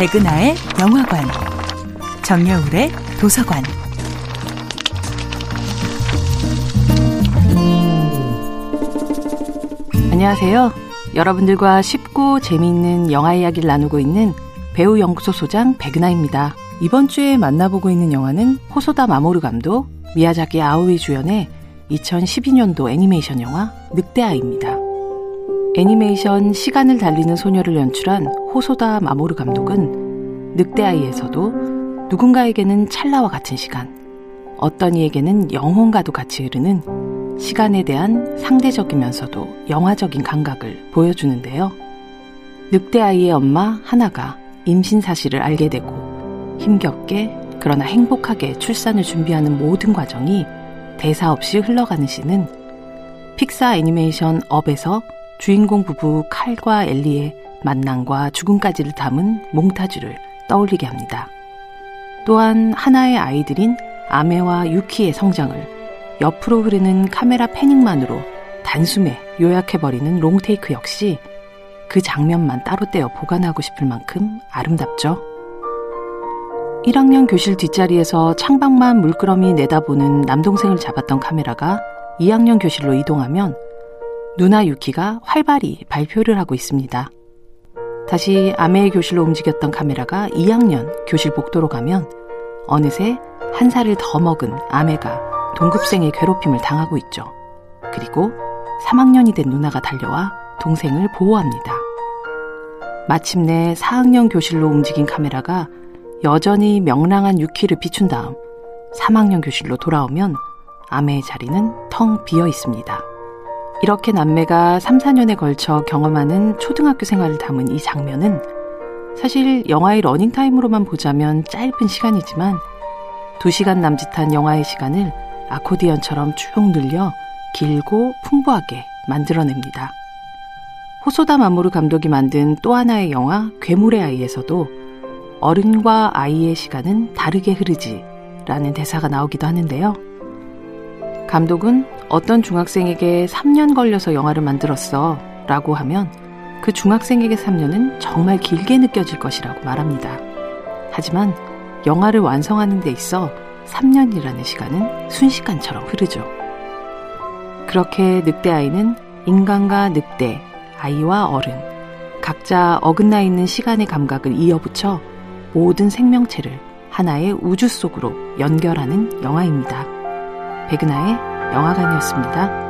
백은하의 영화관, 정여울의 도서관. 안녕하세요. 여러분들과 쉽고 재미있는 영화 이야기를 나누고 있는 배우 연구소 소장 백은하입니다. 이번 주에 만나보고 있는 영화는 호소다 마모르 감독, 미야자키 아오이 주연의 2012년도 애니메이션 영화 늑대아이입니다. 애니메이션 시간을 달리는 소녀를 연출한 호소다 마모르 감독은 늑대아이에서도 누군가에게는 찰나와 같은 시간, 어떤 이에게는 영혼과도 같이 흐르는 시간에 대한 상대적이면서도 영화적인 감각을 보여주는데요. 늑대아이의 엄마 하나가 임신 사실을 알게 되고 힘겹게 그러나 행복하게 출산을 준비하는 모든 과정이 대사 없이 흘러가는 시는 픽사 애니메이션 업에서 주인공 부부 칼과 엘리의 만남과 죽음까지를 담은 몽타주를 떠올리게 합니다. 또한 하나의 아이들인 아메와 유키의 성장을 옆으로 흐르는 카메라 패닝만으로 단숨에 요약해버리는 롱테이크 역시 그 장면만 따로 떼어 보관하고 싶을 만큼 아름답죠. 1학년 교실 뒷자리에서 창밖만 물끄러미 내다보는 남동생을 잡았던 카메라가 2학년 교실로 이동하면 누나 유키가 활발히 발표를 하고 있습니다. 다시 아메의 교실로 움직였던 카메라가 2학년 교실 복도로 가면 어느새 한 살을 더 먹은 아메가 동급생의 괴롭힘을 당하고 있죠. 그리고 3학년이 된 누나가 달려와 동생을 보호합니다. 마침내 4학년 교실로 움직인 카메라가 여전히 명랑한 유키를 비춘 다음 3학년 교실로 돌아오면 아메의 자리는 텅 비어 있습니다. 이렇게 남매가 3, 4년에 걸쳐 경험하는 초등학교 생활을 담은 이 장면은 사실 영화의 러닝타임으로만 보자면 짧은 시간이지만 2시간 남짓한 영화의 시간을 아코디언처럼 쭉 늘려 길고 풍부하게 만들어냅니다. 호소다 마모르 감독이 만든 또 하나의 영화 괴물의 아이에서도 어른과 아이의 시간은 다르게 흐르지 라는 대사가 나오기도 하는데요. 감독은 어떤 중학생에게 3년 걸려서 영화를 만들었어 라고 하면 그 중학생에게 3년은 정말 길게 느껴질 것이라고 말합니다. 하지만 영화를 완성하는 데 있어 3년이라는 시간은 순식간처럼 흐르죠. 그렇게 늑대 아이는 인간과 늑대, 아이와 어른, 각자 어긋나 있는 시간의 감각을 이어붙여 모든 생명체를 하나의 우주 속으로 연결하는 영화입니다. 백은하의 영화관이었습니다.